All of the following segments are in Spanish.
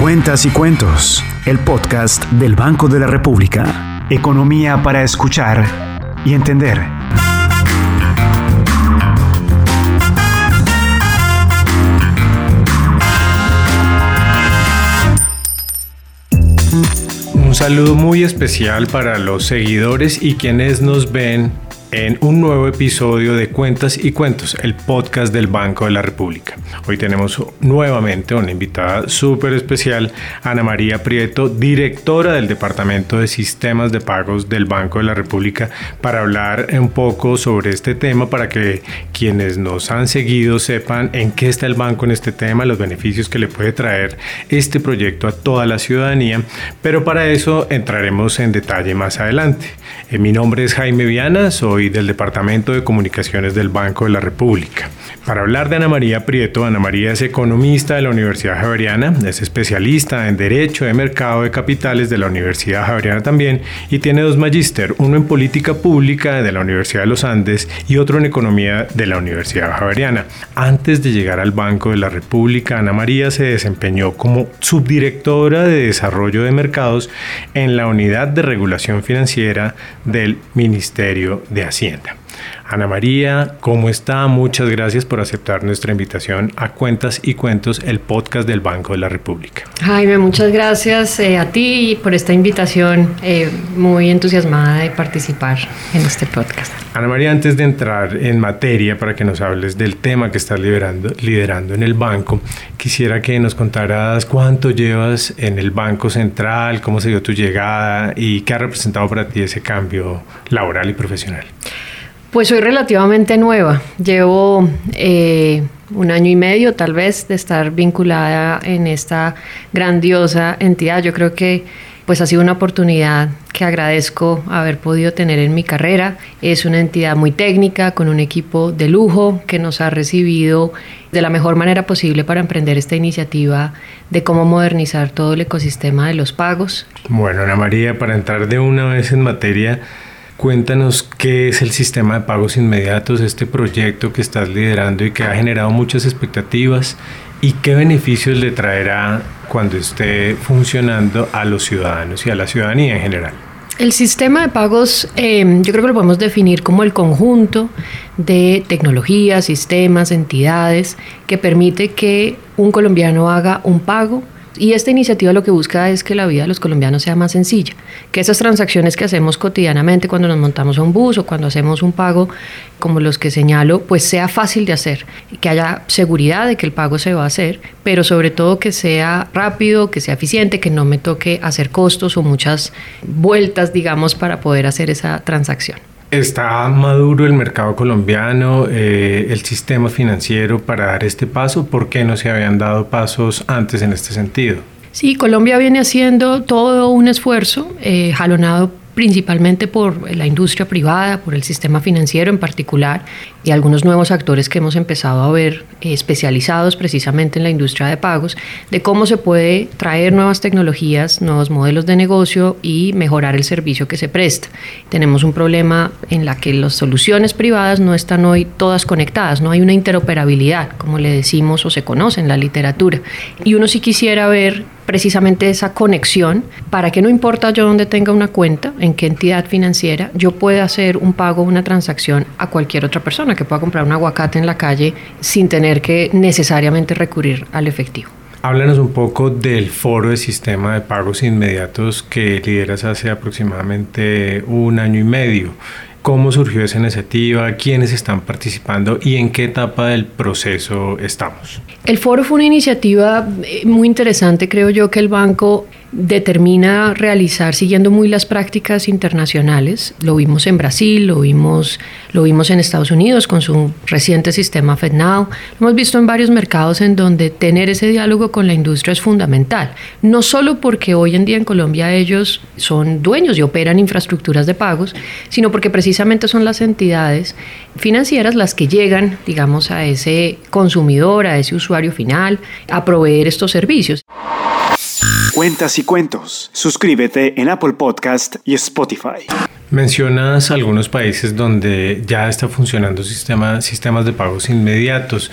Cuentas y Cuentos, el podcast del Banco de la República. Economía para escuchar y entender. Un saludo muy especial para los seguidores y quienes nos ven en un nuevo episodio de Cuentas y Cuentos, el podcast del Banco de la República. Hoy tenemos nuevamente una invitada súper especial, Ana María Prieto, directora del Departamento de Sistemas de Pagos del Banco de la República, para hablar un poco sobre este tema, para que quienes nos han seguido sepan en qué está el banco en este tema, los beneficios que le puede traer este proyecto a toda la ciudadanía, pero para eso entraremos en detalle más adelante. Eh, mi nombre es Jaime Viana, soy del Departamento de Comunicaciones del Banco de la República. Para hablar de Ana María Prieto, Ana María es economista de la Universidad Javeriana, es especialista en Derecho de Mercado de Capitales de la Universidad Javeriana también y tiene dos magíster, uno en Política Pública de la Universidad de los Andes y otro en Economía de la Universidad Javeriana. Antes de llegar al Banco de la República, Ana María se desempeñó como subdirectora de Desarrollo de Mercados en la Unidad de Regulación Financiera del Ministerio de Hacienda. Ana María, ¿cómo está? Muchas gracias por aceptar nuestra invitación a Cuentas y Cuentos, el podcast del Banco de la República. Jaime, muchas gracias eh, a ti por esta invitación. Eh, muy entusiasmada de participar en este podcast. Ana María, antes de entrar en materia para que nos hables del tema que estás liderando, liderando en el banco, quisiera que nos contaras cuánto llevas en el Banco Central, cómo se dio tu llegada y qué ha representado para ti ese cambio laboral y profesional. Pues soy relativamente nueva. Llevo eh, un año y medio tal vez de estar vinculada en esta grandiosa entidad. Yo creo que pues ha sido una oportunidad que agradezco haber podido tener en mi carrera. Es una entidad muy técnica, con un equipo de lujo que nos ha recibido de la mejor manera posible para emprender esta iniciativa de cómo modernizar todo el ecosistema de los pagos. Bueno, Ana María, para entrar de una vez en materia, Cuéntanos qué es el sistema de pagos inmediatos, este proyecto que estás liderando y que ha generado muchas expectativas y qué beneficios le traerá cuando esté funcionando a los ciudadanos y a la ciudadanía en general. El sistema de pagos eh, yo creo que lo podemos definir como el conjunto de tecnologías, sistemas, entidades que permite que un colombiano haga un pago y esta iniciativa lo que busca es que la vida de los colombianos sea más sencilla, que esas transacciones que hacemos cotidianamente cuando nos montamos a un bus o cuando hacemos un pago como los que señalo, pues sea fácil de hacer, que haya seguridad de que el pago se va a hacer, pero sobre todo que sea rápido, que sea eficiente, que no me toque hacer costos o muchas vueltas, digamos, para poder hacer esa transacción. ¿Está maduro el mercado colombiano, eh, el sistema financiero para dar este paso? ¿Por qué no se habían dado pasos antes en este sentido? Sí, Colombia viene haciendo todo un esfuerzo eh, jalonado principalmente por la industria privada, por el sistema financiero en particular y algunos nuevos actores que hemos empezado a ver eh, especializados precisamente en la industria de pagos, de cómo se puede traer nuevas tecnologías, nuevos modelos de negocio y mejorar el servicio que se presta. Tenemos un problema en la que las soluciones privadas no están hoy todas conectadas, no hay una interoperabilidad, como le decimos o se conoce en la literatura. Y uno sí quisiera ver precisamente esa conexión para que no importa yo dónde tenga una cuenta, en qué entidad financiera, yo pueda hacer un pago, una transacción a cualquier otra persona que pueda comprar un aguacate en la calle sin tener que necesariamente recurrir al efectivo. Háblanos un poco del foro de sistema de pagos inmediatos que lideras hace aproximadamente un año y medio. ¿Cómo surgió esa iniciativa? ¿Quiénes están participando? ¿Y en qué etapa del proceso estamos? El foro fue una iniciativa eh, muy interesante, creo yo, que el banco determina realizar siguiendo muy las prácticas internacionales. Lo vimos en Brasil, lo vimos, lo vimos en Estados Unidos con su reciente sistema FedNow. Lo hemos visto en varios mercados en donde tener ese diálogo con la industria es fundamental. No solo porque hoy en día en Colombia ellos son dueños y operan infraestructuras de pagos, sino porque precisamente son las entidades financieras las que llegan, digamos, a ese consumidor, a ese usuario final, a proveer estos servicios. Cuentas y cuentos. Suscríbete en Apple Podcast y Spotify. Mencionas algunos países donde ya está funcionando sistema, sistemas de pagos inmediatos.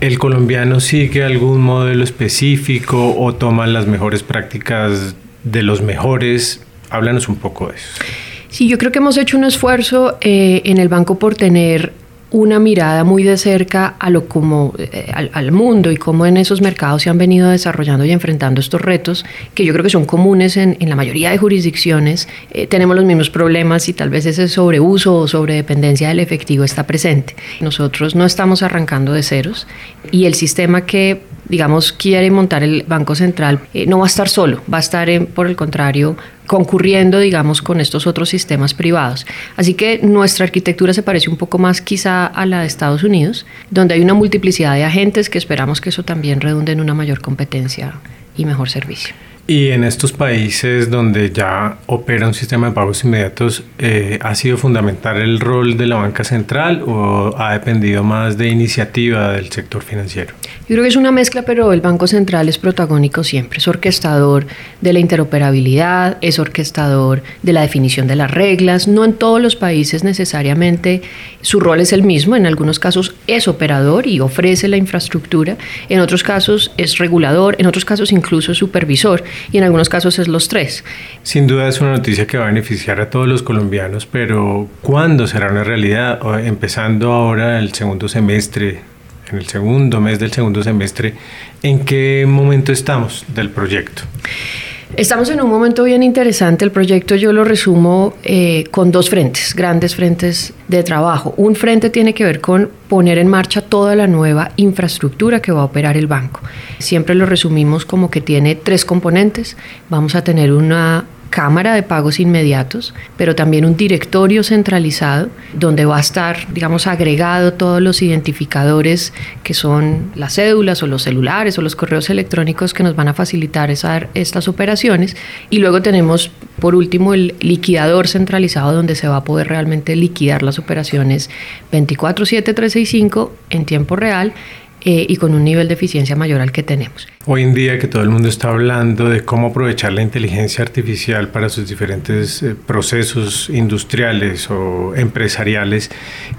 ¿El colombiano sigue algún modelo específico o toma las mejores prácticas de los mejores? Háblanos un poco de eso. Sí, yo creo que hemos hecho un esfuerzo eh, en el banco por tener una mirada muy de cerca a lo como eh, al, mundo y cómo en esos mercados se han venido desarrollando y enfrentando estos retos que yo creo que son comunes en, la mayoría de jurisdicciones. Eh, tenemos los mismos problemas y tal vez ese sobreuso o sobredependencia del efectivo está presente. Nosotros no estamos arrancando de ceros y el sistema que digamos, quiere montar el Banco Central, eh, no va a estar solo, va a estar, por el contrario, concurriendo, digamos, con estos otros sistemas privados. Así que nuestra arquitectura se parece un poco más quizá a la de Estados Unidos, donde hay una multiplicidad de agentes que esperamos que eso también redunde en una mayor competencia y mejor servicio. Y en estos países donde ya opera un sistema de pagos inmediatos, eh, ¿ha sido fundamental el rol de la banca central o ha dependido más de iniciativa del sector financiero? Yo creo que es una mezcla, pero el Banco Central es protagónico siempre. Es orquestador de la interoperabilidad, es orquestador de la definición de las reglas. No en todos los países necesariamente su rol es el mismo. En algunos casos es operador y ofrece la infraestructura. En otros casos es regulador. En otros casos incluso es supervisor. Y en algunos casos es los tres. Sin duda es una noticia que va a beneficiar a todos los colombianos, pero ¿cuándo será una realidad? Empezando ahora el segundo semestre en el segundo mes del segundo semestre, ¿en qué momento estamos del proyecto? Estamos en un momento bien interesante. El proyecto yo lo resumo eh, con dos frentes, grandes frentes de trabajo. Un frente tiene que ver con poner en marcha toda la nueva infraestructura que va a operar el banco. Siempre lo resumimos como que tiene tres componentes. Vamos a tener una cámara de pagos inmediatos, pero también un directorio centralizado donde va a estar, digamos, agregado todos los identificadores que son las cédulas o los celulares o los correos electrónicos que nos van a facilitar estas operaciones. Y luego tenemos, por último, el liquidador centralizado donde se va a poder realmente liquidar las operaciones 24/7/365 en tiempo real eh, y con un nivel de eficiencia mayor al que tenemos. Hoy en día que todo el mundo está hablando de cómo aprovechar la inteligencia artificial para sus diferentes eh, procesos industriales o empresariales,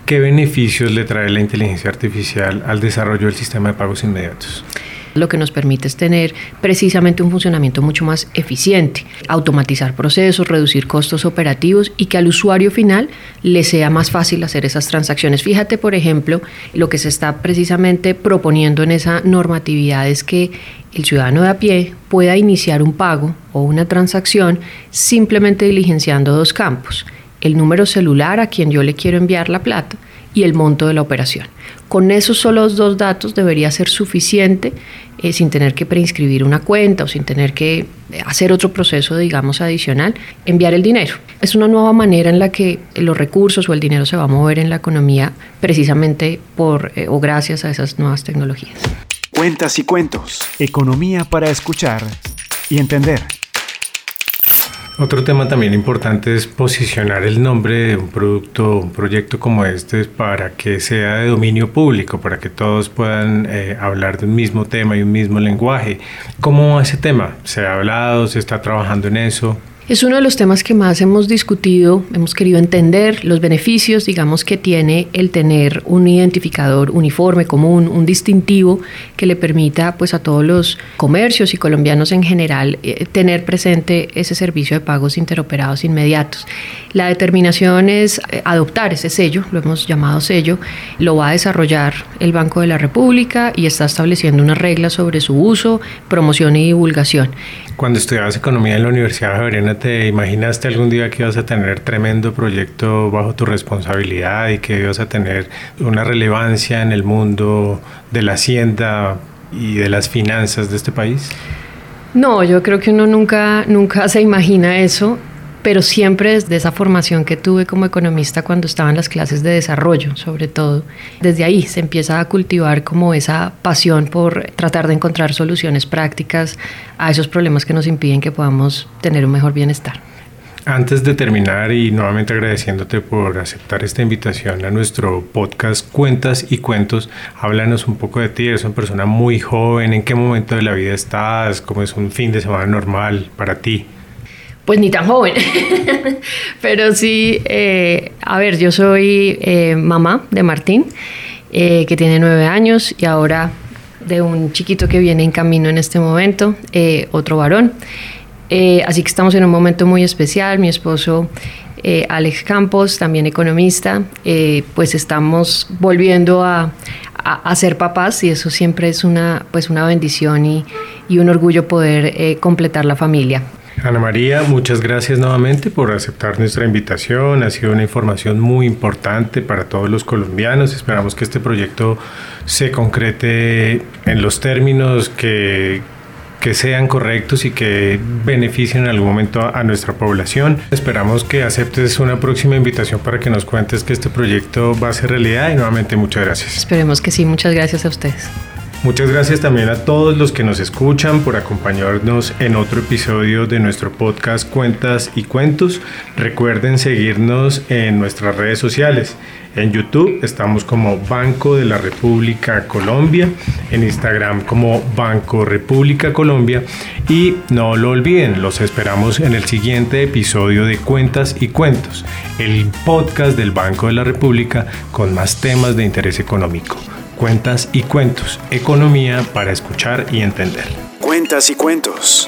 ¿qué beneficios le trae la inteligencia artificial al desarrollo del sistema de pagos inmediatos? Lo que nos permite es tener precisamente un funcionamiento mucho más eficiente, automatizar procesos, reducir costos operativos y que al usuario final le sea más fácil hacer esas transacciones. Fíjate, por ejemplo, lo que se está precisamente proponiendo en esa normatividad es que el ciudadano de a pie pueda iniciar un pago o una transacción simplemente diligenciando dos campos, el número celular a quien yo le quiero enviar la plata y el monto de la operación. Con esos solos dos datos debería ser suficiente eh, sin tener que preinscribir una cuenta o sin tener que eh, hacer otro proceso, digamos, adicional, enviar el dinero. Es una nueva manera en la que los recursos o el dinero se va a mover en la economía precisamente por eh, o gracias a esas nuevas tecnologías. Cuentas y cuentos. Economía para escuchar y entender. Otro tema también importante es posicionar el nombre de un producto, un proyecto como este para que sea de dominio público, para que todos puedan eh, hablar de un mismo tema y un mismo lenguaje. ¿Cómo ese tema? ¿Se ha hablado? ¿Se está trabajando en eso? Es uno de los temas que más hemos discutido, hemos querido entender los beneficios, digamos, que tiene el tener un identificador uniforme, común, un distintivo que le permita pues a todos los comercios y colombianos en general eh, tener presente ese servicio de pagos interoperados inmediatos. La determinación es eh, adoptar ese sello, lo hemos llamado sello, lo va a desarrollar el Banco de la República y está estableciendo unas reglas sobre su uso, promoción y divulgación. Cuando estudiabas economía en la Universidad de Javeriana, ¿te imaginaste algún día que ibas a tener tremendo proyecto bajo tu responsabilidad y que ibas a tener una relevancia en el mundo de la hacienda y de las finanzas de este país? No, yo creo que uno nunca, nunca se imagina eso pero siempre desde esa formación que tuve como economista cuando estaba las clases de desarrollo, sobre todo, desde ahí se empieza a cultivar como esa pasión por tratar de encontrar soluciones prácticas a esos problemas que nos impiden que podamos tener un mejor bienestar. Antes de terminar y nuevamente agradeciéndote por aceptar esta invitación a nuestro podcast Cuentas y Cuentos, háblanos un poco de ti. Eres una persona muy joven. ¿En qué momento de la vida estás? ¿Cómo es un fin de semana normal para ti? Pues ni tan joven, pero sí, eh, a ver, yo soy eh, mamá de Martín, eh, que tiene nueve años y ahora de un chiquito que viene en camino en este momento, otro varón. Eh, así que estamos en un momento muy especial. Mi esposo eh, Alex Campos, también economista, eh, pues estamos volviendo a, ser papás y eso siempre es una, pues una bendición y, y un orgullo poder completar la familia. Ana María, muchas gracias nuevamente por aceptar nuestra invitación. Ha sido una información muy importante para todos los colombianos. Esperamos que este proyecto se concrete en los términos que que sean correctos y que beneficien en algún momento a, nuestra población. Esperamos que aceptes una próxima invitación para que nos cuentes que este proyecto va a ser realidad y nuevamente muchas gracias. Esperemos que sí, muchas gracias a ustedes. Muchas gracias también a todos los que nos escuchan por acompañarnos en otro episodio de nuestro podcast Cuentas y Cuentos. Recuerden seguirnos en nuestras redes sociales. En YouTube estamos como Banco de la República Colombia, en Instagram como Banco República Colombia y no lo olviden, los esperamos en el siguiente episodio de Cuentas y Cuentos, el podcast del Banco de la República con más temas de interés económico. Cuentas y Cuentos, economía para escuchar y entender. Cuentas y Cuentos.